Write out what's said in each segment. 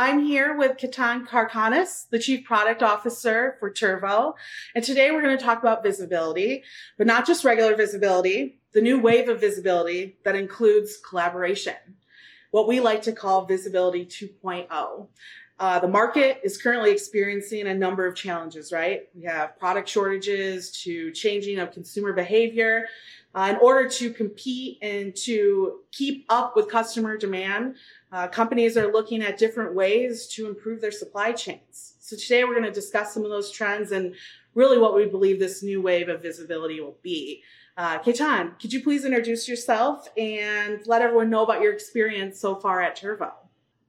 I'm here with Ketan Karkhanis, the Chief Product Officer for Turvo. And today we're going to talk about visibility, but not just regular visibility, the new wave of visibility that includes collaboration, what we like to call visibility 2.0. Uh, the market is currently experiencing a number of challenges, right? We have product shortages to changing of consumer behavior. Uh, in order to compete and to keep up with customer demand, uh, companies are looking at different ways to improve their supply chains. So today we're going to discuss some of those trends and really what we believe this new wave of visibility will be. Uh, Ketan, could you please introduce yourself and let everyone know about your experience so far at Turvo?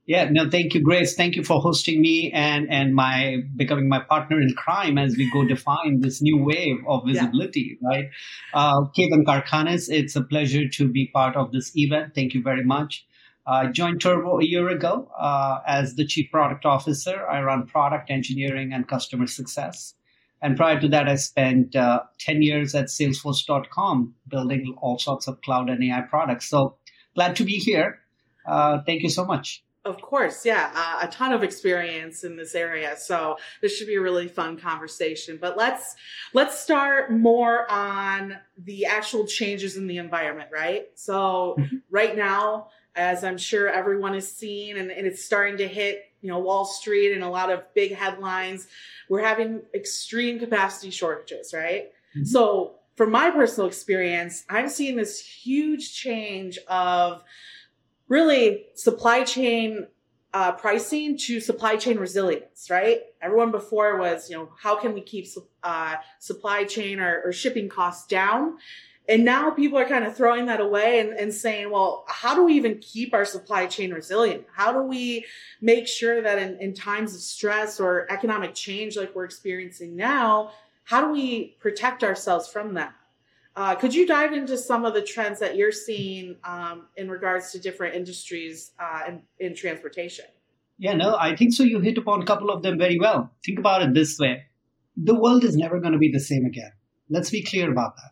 Yeah, no, thank you, Grace. Thank you for hosting me and and my becoming my partner in crime as we go define this new wave of visibility, yeah. right? Uh, Ketan Karkhanis, it's a pleasure to be part of this event. Thank you very much. I joined Turvo a year ago uh, as the chief product officer. I run product engineering and customer success. And prior to that, I spent uh, 10 years at Salesforce.com building all sorts of cloud and AI products. So glad to be here. Uh, thank you so much. Of course, yeah, uh, a ton of experience in this area, so this should be a really fun conversation. But let's let's start more on the actual changes in the environment, right? So mm-hmm. right now, as I'm sure everyone is seeing, and, and it's starting to hit, you know, Wall Street and a lot of big headlines, we're having extreme capacity shortages, right? Mm-hmm. So from my personal experience, I'm seeing this huge change of really supply chain uh, pricing to supply chain resilience, right? Everyone before was, you know, how can we keep uh, supply chain or, or, shipping costs down? And now people are kind of throwing that away and, and saying, well, how do we even keep our supply chain resilient? How do we make sure that in, in times of stress or economic change like we're experiencing now, how do we protect ourselves from that? Uh, could you dive into some of the trends that you're seeing um, in regards to different industries uh, in, in transportation? Yeah, no, I think so. You hit upon a couple of them very well. Think about it this way the world is never going to be the same again. Let's be clear about that.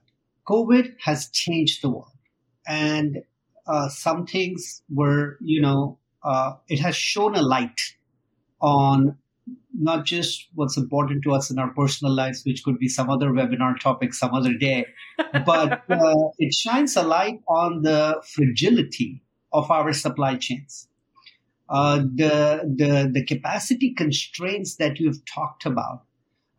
COVID has changed the world. And uh, some things were, you know, uh, it has shown a light on not just what's important to us in our personal lives, which could be some other webinar topic some other day, but uh, it shines a light on the fragility of our supply chains. Uh, the, the, the capacity constraints that you've talked about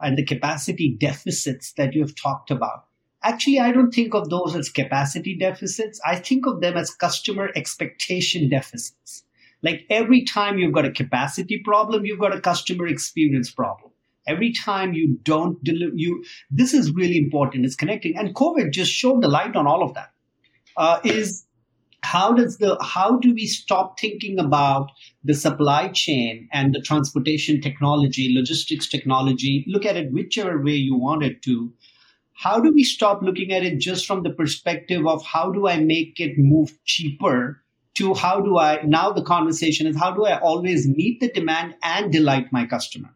and the capacity deficits that you've talked about. Actually, I don't think of those as capacity deficits. I think of them as customer expectation deficits. Like every time you've got a capacity problem, you've got a customer experience problem. Every time you don't deliver, you this is really important. It's connecting, and COVID just showed the light on all of that. Uh, is how does the how do we stop thinking about the supply chain and the transportation technology, logistics technology? Look at it whichever way you want it to. How do we stop looking at it just from the perspective of how do I make it move cheaper to how do I, now the conversation is how do I always meet the demand and delight my customer?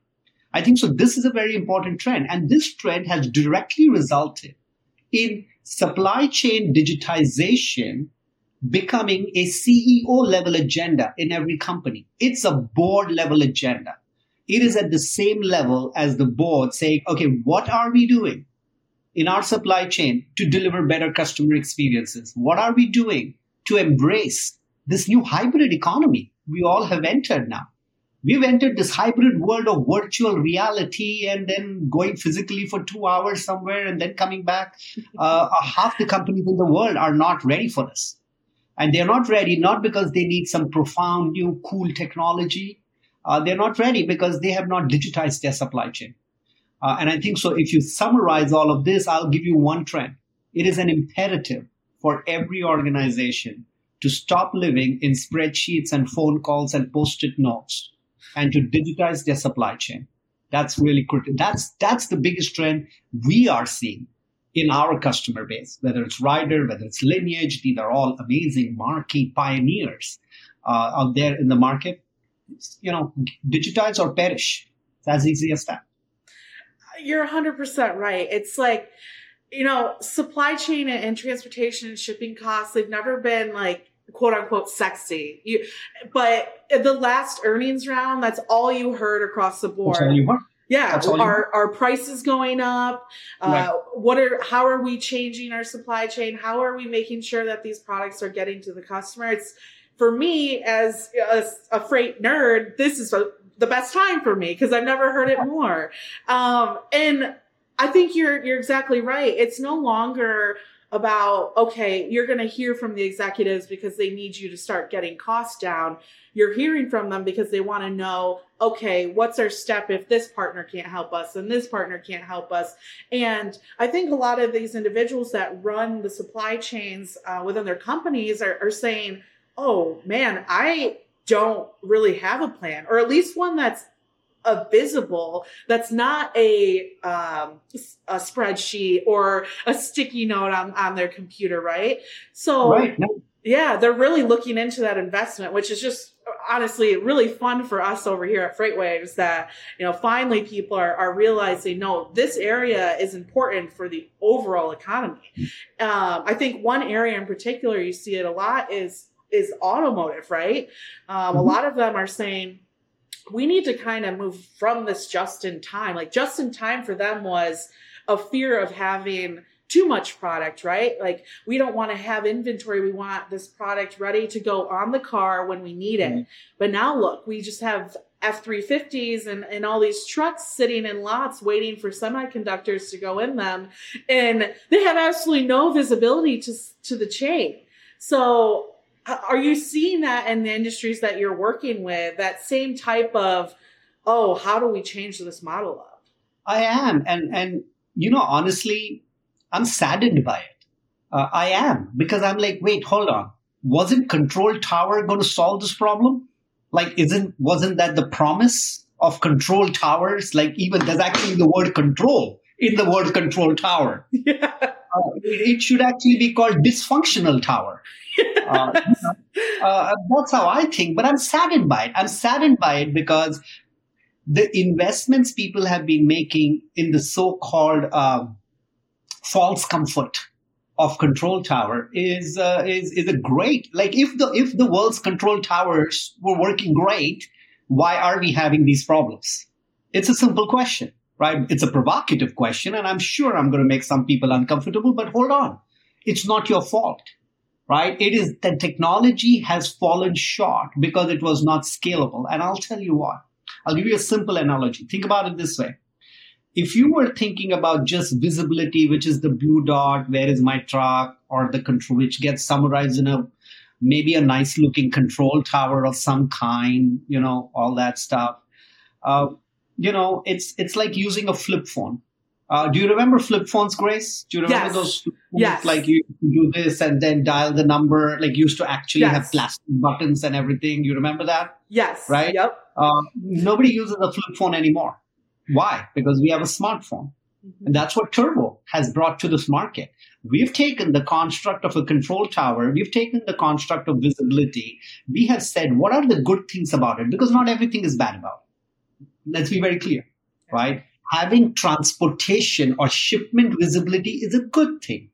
I think so. This is a very important trend. And this trend has directly resulted in supply chain digitization becoming a CEO level agenda in every company. It's a board level agenda. It is at the same level as the board saying, okay, what are we doing in our supply chain to deliver better customer experiences? What are we doing to embrace this new hybrid economy we all have entered now. We've entered this hybrid world of virtual reality and then going physically for two hours somewhere and then coming back. Uh, half the companies in the world are not ready for this. And they're not ready not because they need some profound new cool technology. Uh, they're not ready because they have not digitized their supply chain. Uh, and I think so. If you summarize all of this, I'll give you one trend. It is an imperative for every organization to stop living in spreadsheets and phone calls and post-it notes and to digitize their supply chain. That's really critical. That's, that's the biggest trend we are seeing in our customer base, whether it's Ryder, whether it's Lineage, these are all amazing marquee pioneers uh, out there in the market. You know, digitize or perish. It's as easy as that. You're 100% right. It's like, you know, supply chain and transportation and shipping costs, they've never been like quote unquote sexy. You, but the last earnings round, that's all you heard across the board. Yeah, our our prices going up. Uh, right. What are how are we changing our supply chain? How are we making sure that these products are getting to the customer? It's for me as a, a freight nerd. This is a, the best time for me because I've never heard it more. Um, and I think you're you're exactly right. It's no longer about okay, you're going to hear from the executives because they need you to start getting costs down you're hearing from them because they want to know, okay, what's our step if this partner can't help us and this partner can't help us? And I think a lot of these individuals that run the supply chains uh, within their companies are, are saying, oh man, I don't really have a plan, or at least one that's a visible that's not a um, a spreadsheet or a sticky note on on their computer right so right. yeah they're really looking into that investment which is just honestly really fun for us over here at Freightwaves that, you know, finally people are, are realizing, no, this area is important for the overall economy. Um, I think one area in particular, you see it a lot is, is automotive, right? Um, mm-hmm. A lot of them are saying, we need to kind of move from this just in time. Like just in time for them was a fear of having too much product, right? Like we don't want to have inventory. We want this product ready to go on the car when we need it. Mm-hmm. But now look, we just have F350s and, and all these trucks sitting in lots waiting for semiconductors to go in them. And they have absolutely no visibility to, to the chain. So are you seeing that in the industries that you're working with, that same type of, oh, how do we change this model up? I am. And, and, you know, honestly, I'm saddened by it. Uh, I am because I'm like, wait, hold on. Wasn't Control Tower going to solve this problem? Like, isn't wasn't that the promise of Control Towers? Like, even there's actually the word control in the word Control Tower. Yeah. Uh, it, it, should actually be called Dysfunctional Tower. Uh, uh, that's how I think. But I'm saddened by it. I'm saddened by it because the investments people have been making in the so-called um, false comfort of control tower is uh, is is a great like if the if the world's control towers were working great why are we having these problems it's a simple question right it's a provocative question and i'm sure i'm going to make some people uncomfortable but hold on it's not your fault right it is that technology has fallen short because it was not scalable and i'll tell you what i'll give you a simple analogy think about it this way if you were thinking about just visibility, which is the blue dot, where is my truck, or the control, which gets summarized in a maybe a nice looking control tower of some kind, you know, all that stuff. Uh, you know, it's it's like using a flip phone. Uh, do you remember flip phones, Grace? Do you remember yes. those? Yes. Like you do this and then dial the number. Like used to actually yes. have plastic buttons and everything. You remember that? Yes. Right. Yep. Uh, nobody uses a flip phone anymore. Why? Because we have a smartphone. Mm-hmm. And that's what Turvo has brought to this market. We've taken the construct of a control tower, we've taken the construct of visibility. We have said, what are the good things about it? Because not everything is bad about it. Let's be very clear, right? Having transportation or shipment visibility is a good thing,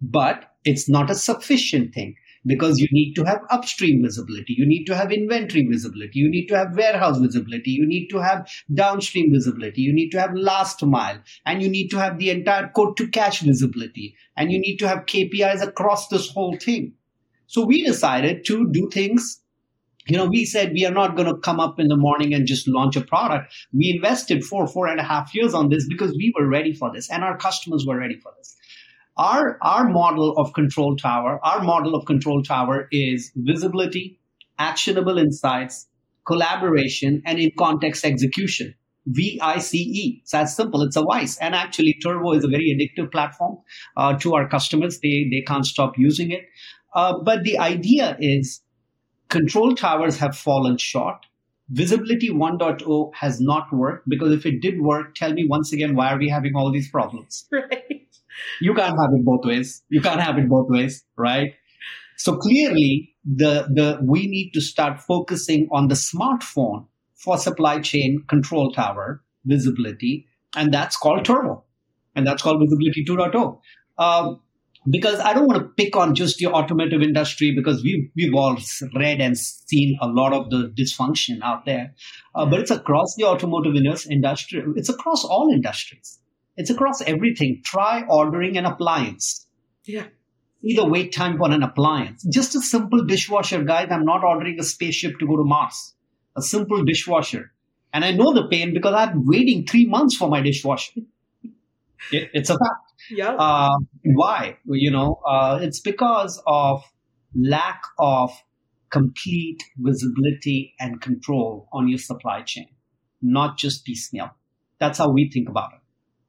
but it's not a sufficient thing because you need to have upstream visibility, you need to have inventory visibility, you need to have warehouse visibility, you need to have downstream visibility, you need to have last mile, and you need to have the entire quote to cash visibility, and you need to have KPIs across this whole thing. So we decided to do things you know, we said we are not going to come up in the morning and just launch a product. We invested four, four and a half years on this because we were ready for this and our customers were ready for this. Our, our model of control tower, our model of control tower is visibility, actionable insights, collaboration, and in context execution. VICE. It's as simple. It's a VICE. And actually, Turvo is a very addictive platform uh, to our customers. They, they can't stop using it. Uh, but the idea is control towers have fallen short. Visibility 1.0 has not worked because if it did work, tell me once again, why are we having all these problems? Right you can't have it both ways. You can't have it both ways, right? So clearly, the the we need to start focusing on the smartphone for supply chain control tower visibility, and that's called Turvo, and that's called Visibility 2.0. Um, because I don't want to pick on just the automotive industry because we've, we've all read and seen a lot of the dysfunction out there. Uh, but it's across the automotive industry. It's across all industries. It's across everything. Try ordering an appliance. Yeah. See the wait time for an appliance. Just a simple dishwasher, guys. I'm not ordering a spaceship to go to Mars. A simple dishwasher. And I know the pain because I've been waiting three months for my dishwasher. It, it's a fact. Yeah. Uh, why? You know, uh, it's because of lack of complete visibility and control on your supply chain, not just piecemeal. That's how we think about it.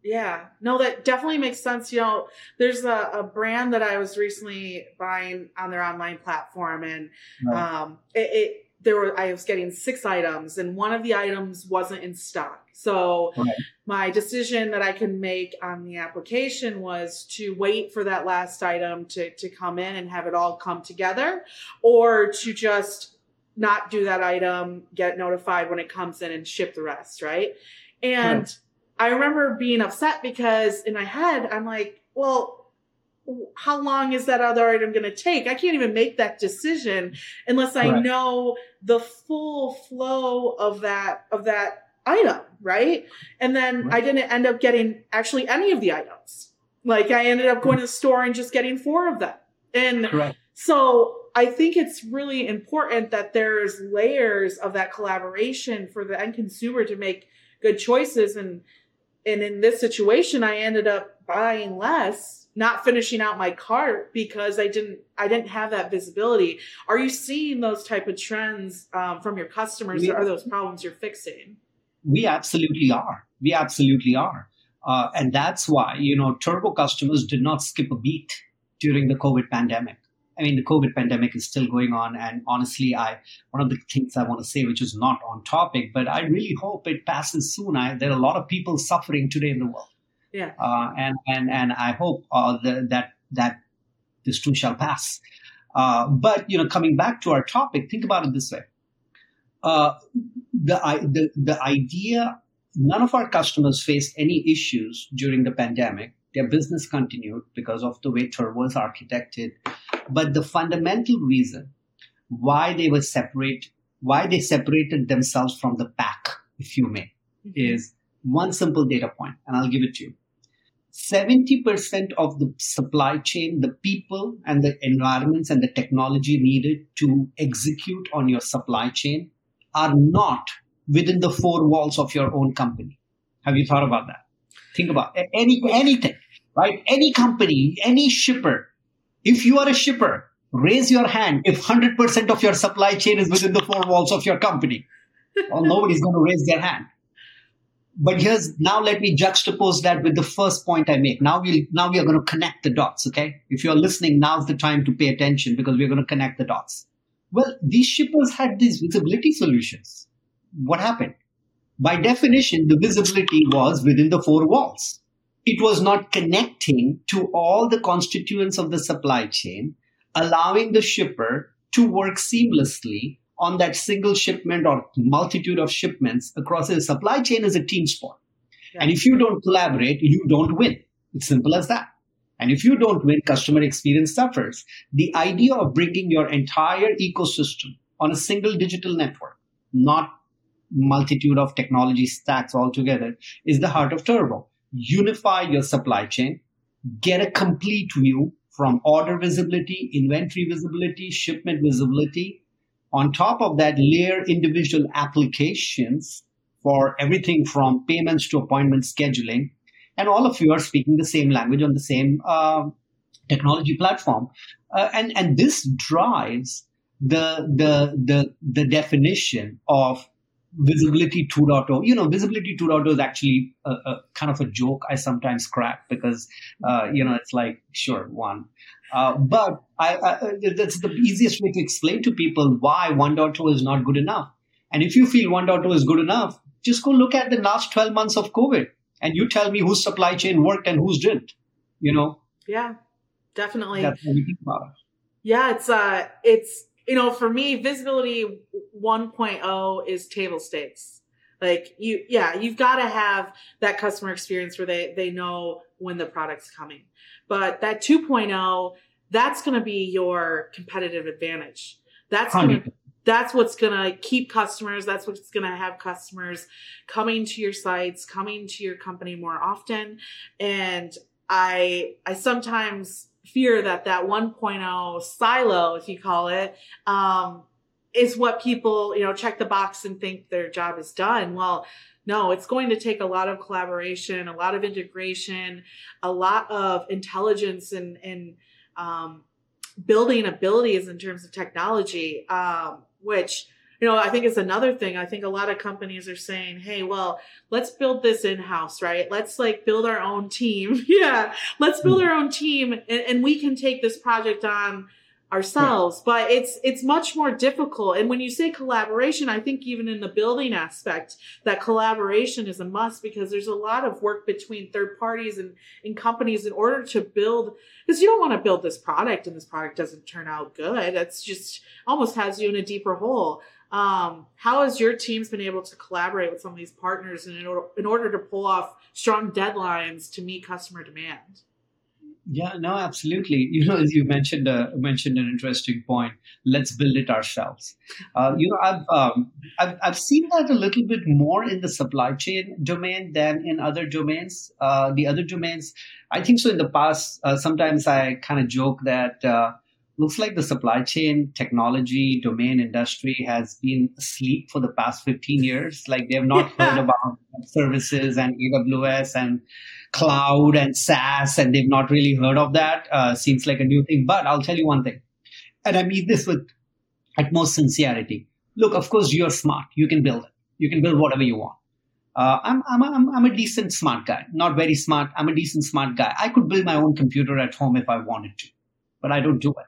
Yeah, no, that definitely makes sense. You know, there's a, a brand that I was recently buying on their online platform, and right. um, it, it there were I was getting six items and one of the items wasn't in stock. So my decision that I can make on the application was to wait for that last item to, to come in and have it all come together or to just not do that item, get notified when it comes in and ship the rest, right? And. I remember being upset because in my head I'm like, well, how long is that other item going to take? I can't even make that decision unless I right. know the full flow of that of that item, right? And then right. I didn't end up getting actually any of the items. Like I ended up going to the store and just getting four of them. And Correct. so I think it's really important that there's layers of that collaboration for the end consumer to make good choices and and in this situation I ended up buying less not finishing out my cart because I didn't I didn't have that visibility. Are you seeing those type of trends um, from your customers? We, or are those problems you're fixing? We absolutely are. We absolutely are, uh, and that's why you know Turvo customers did not skip a beat during the COVID pandemic. I mean, the COVID pandemic is still going on, and honestly, I one of the things I want to say, which is not on topic, but I really hope it passes soon. I, there are a lot of people suffering today in the world yeah. Uh, and and and I hope uh, the, that that this too shall pass. Uh, but you know, coming back to our topic, think about it this way: uh, the, the the idea. None of our customers faced any issues during the pandemic. Their business continued because of the way Turvo was architected. But the fundamental reason why they were separate, why they separated themselves from the pack, if you may, mm-hmm. is one simple data point, and I'll give it to you. 70% of the supply chain, the people and the environments and the technology needed to execute on your supply chain are not within the four walls of your own company. Have you thought about that? Think about any anything, right? Any company, any shipper. If you are a shipper, raise your hand if 100% of your supply chain is within the four walls of your company. Well, nobody's going to raise their hand but here's now let me juxtapose that with the first point I make. Now we now we are going to connect the dots. Okay, if you're listening, now's the time to pay attention because we're going to connect the dots. Well, these shippers had these visibility solutions. What happened? By definition, the visibility was within the four walls. It was not connecting to all the constituents of the supply chain, allowing the shipper to work seamlessly on that single shipment or multitude of shipments across a supply chain is a team sport. And if you don't collaborate, you don't win. It's simple as that. And if you don't win, customer experience suffers. The idea of bringing your entire ecosystem on a single digital network, not multitude of technology stacks altogether, is the heart of Turvo. Unify your supply chain, get a complete view from order visibility, inventory visibility, shipment visibility, on top of that, layer individual applications for everything from payments to appointment scheduling. And all of you are speaking the same language on the same uh, technology platform. Uh, and, and this drives the, the, the, the definition of visibility 2.0 you know visibility 2.0 is actually a, a, kind of a joke i sometimes crack because uh, you know it's like sure one uh, but I, I, that's the easiest way to explain to people why 1.0 is not good enough. And if you feel 1.0 is good enough, just go look at the last 12 months of COVID and you tell me whose supply chain worked and whose didn't, you know? Yeah, definitely. That's what we think about. Yeah, it's, uh, it's, you know, for me, visibility 1.0 is table stakes. Like you, yeah, you've got to have that customer experience where they, they know when the product's coming. But that 2.0, that's going to be your competitive advantage. That's going to that's what's going to keep customers that's what's going to have customers coming to your sites coming to your company more often. And i i sometimes fear that that 1.0 silo if you call it um, is what people you know check the box and think their job is done. Well no, it's going to take a lot of collaboration, a lot of integration, a lot of intelligence and, and um, building abilities in terms of technology, um, which you know, I think it's another thing. I think a lot of companies are saying, "Hey, well, let's build this in house, right? Let's like build our own team. yeah, let's build our own team, and, and we can take this project on ourselves but it's it's much more difficult. And when you say collaboration i think even in the building aspect that collaboration is a must because there's a lot of work between third parties and, and companies in order to build because you don't want to build this product and this product doesn't turn out good. It's just almost has you in a deeper hole. Um, how has your teams been able to collaborate with some of these partners in order, in order to pull off strong deadlines to meet customer demand yeah, no, absolutely. You know, as you mentioned, uh, mentioned an interesting point. Let's build it ourselves. Uh, you know, I've, um, I've I've seen that a little bit more in the supply chain domain than in other domains. Uh, the other domains, I think so. In the past, uh, sometimes I kind of joke that uh, looks like the supply chain technology domain industry has been asleep for the past 15 years. Like they have not yeah. heard about services and AWS and cloud and SaaS, and they've not really heard of that. Uh, seems like a new thing. But I'll tell you one thing, and I mean this with utmost sincerity. Look, of course, you're smart. You can build it. You can build whatever you want. Uh, I'm, I'm, I'm, I'm a decent smart guy. Not very smart. I'm a decent smart guy. I could build my own computer at home if I wanted to, but I don't do it.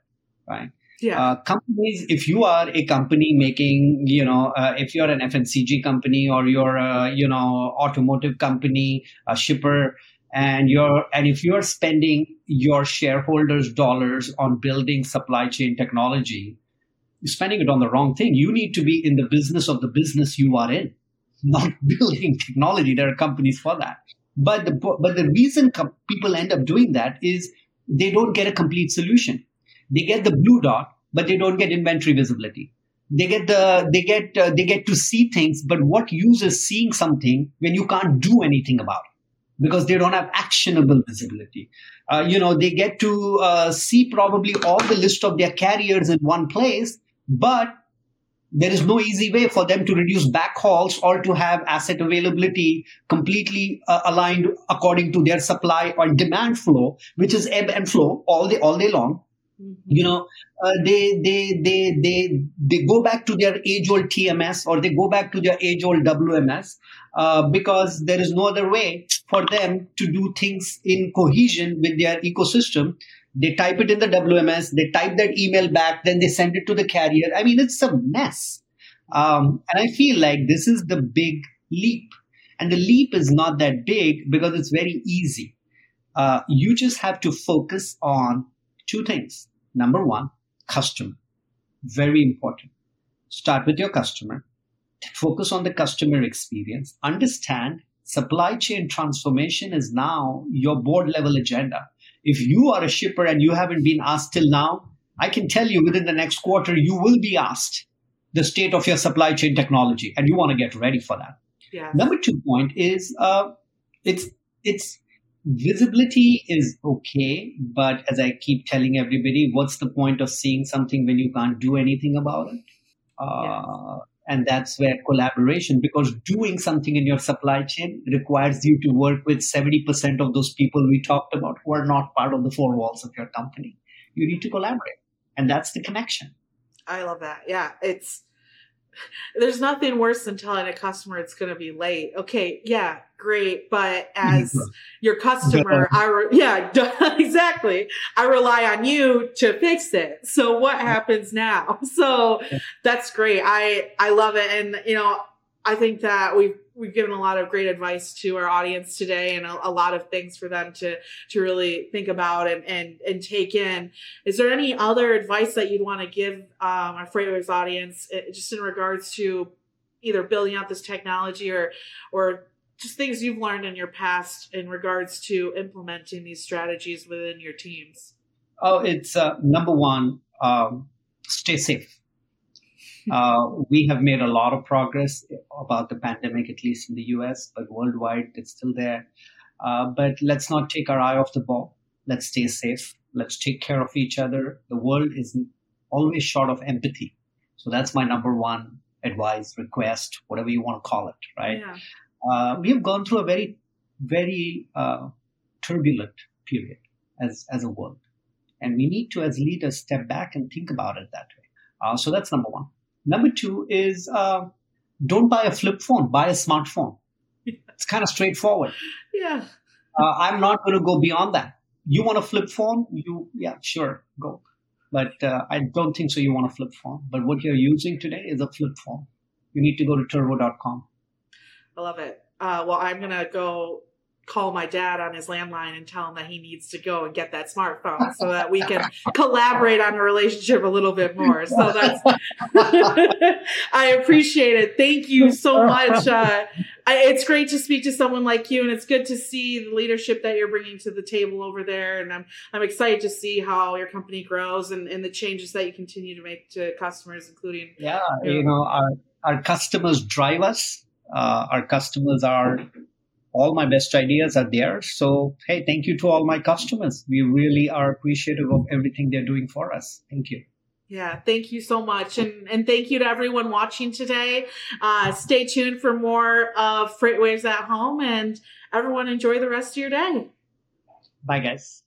Right. Yeah. Uh, companies, if you are a company making, you know, uh, if you're an FMCG company or you're a, you know, automotive company, a shipper, and you're, and if you're spending your shareholders' dollars on building supply chain technology, you're spending it on the wrong thing. You need to be in the business of the business you are in, not building technology. There are companies for that. But the, but the reason com- people end up doing that is they don't get a complete solution they get the blue dot, but they don't get inventory visibility. They get the they get uh, they get to see things, but what use is seeing something when you can't do anything about it because they don't have actionable visibility. Uh, you know, they get to uh, see probably all the list of their carriers in one place, but there is no easy way for them to reduce backhauls or to have asset availability completely uh, aligned according to their supply or demand flow, which is ebb and flow all day all day long. Mm-hmm. You know, uh, they they they they they go back to their age old TMS or they go back to their age old WMS uh, because there is no other way for them to do things in cohesion with their ecosystem. They type it in the WMS, they type that email back, then they send it to the carrier. I mean, it's a mess. Um, and I feel like this is the big leap. And the leap is not that big because it's very easy. Uh, you just have to focus on two things Number one, customer. Very important. Start with your customer. Focus on the customer experience. Understand supply chain transformation is now your board level agenda. If you are a shipper and you haven't been asked till now, I can tell you within the next quarter, you will be asked the state of your supply chain technology, and you want to get ready for that. Yeah. Number two point is uh, it's it's visibility is okay, but as I keep telling everybody, what's the point of seeing something when you can't do anything about it? Uh, yeah. And that's where collaboration, because doing something in your supply chain requires you to work with 70% of those people we talked about who are not part of the four walls of your company. You need to collaborate. And that's the connection. I love that. Yeah. It's, there's nothing worse than telling a customer it's going to be late. Okay, yeah, great, but as mm-hmm. your customer, I re- yeah, exactly. I rely on you to fix it. So what happens now? So that's great. I I love it, and you know, I think that we've we've given a lot of great advice to our audience today and a, a, lot of things for them to to really think about and and and take in. Is there any other advice that you'd want to give um, our Freightwaves audience, eh, just in regards to either building out this technology or or just things you've learned in your past in regards to implementing these strategies within your teams. Oh, it's uh, number one, um, stay safe. Uh, we have made a lot of progress about the pandemic, at least in the US, but worldwide it's still there. Uh, but let's not take our eye off the ball. Let's stay safe. Let's take care of each other. The world is always short of empathy. So that's my number one advice, request, whatever you want to call it, right? Yeah. Uh, we have gone through a very, very uh, turbulent period as, as a world. And we need to, as leaders, step back and think about it that way. Uh, so that's number one. Number two is uh, don't buy a flip phone, buy a smartphone. It's kind of straightforward. Yeah. Uh, I'm not going to go beyond that. You want a flip phone? You, yeah, sure, go. But uh, I don't think so. You want a flip phone. But what you're using today is a flip phone. You need to go to turvo.com. I love it. Uh, well, I'm going to go call my dad on his landline and tell him that he needs to go and get that smartphone so that we can collaborate on a relationship a little bit more. So that's, I appreciate it. Thank you so much. Uh, I, it's great to speak to someone like you and it's good to see the leadership that you're bringing to the table over there. And I'm, I'm excited to see how your company grows and, and the changes that you continue to make to customers, including. Yeah. You know, our, our customers drive us. Uh, our customers are all my best ideas are there. So, hey, thank you to all my customers. We really are appreciative of everything they're doing for us. Thank you. Yeah, thank you so much. And, and thank you to everyone watching today. Uh, stay tuned for more of Freightwaves at Home and everyone enjoy the rest of your day. Bye, guys.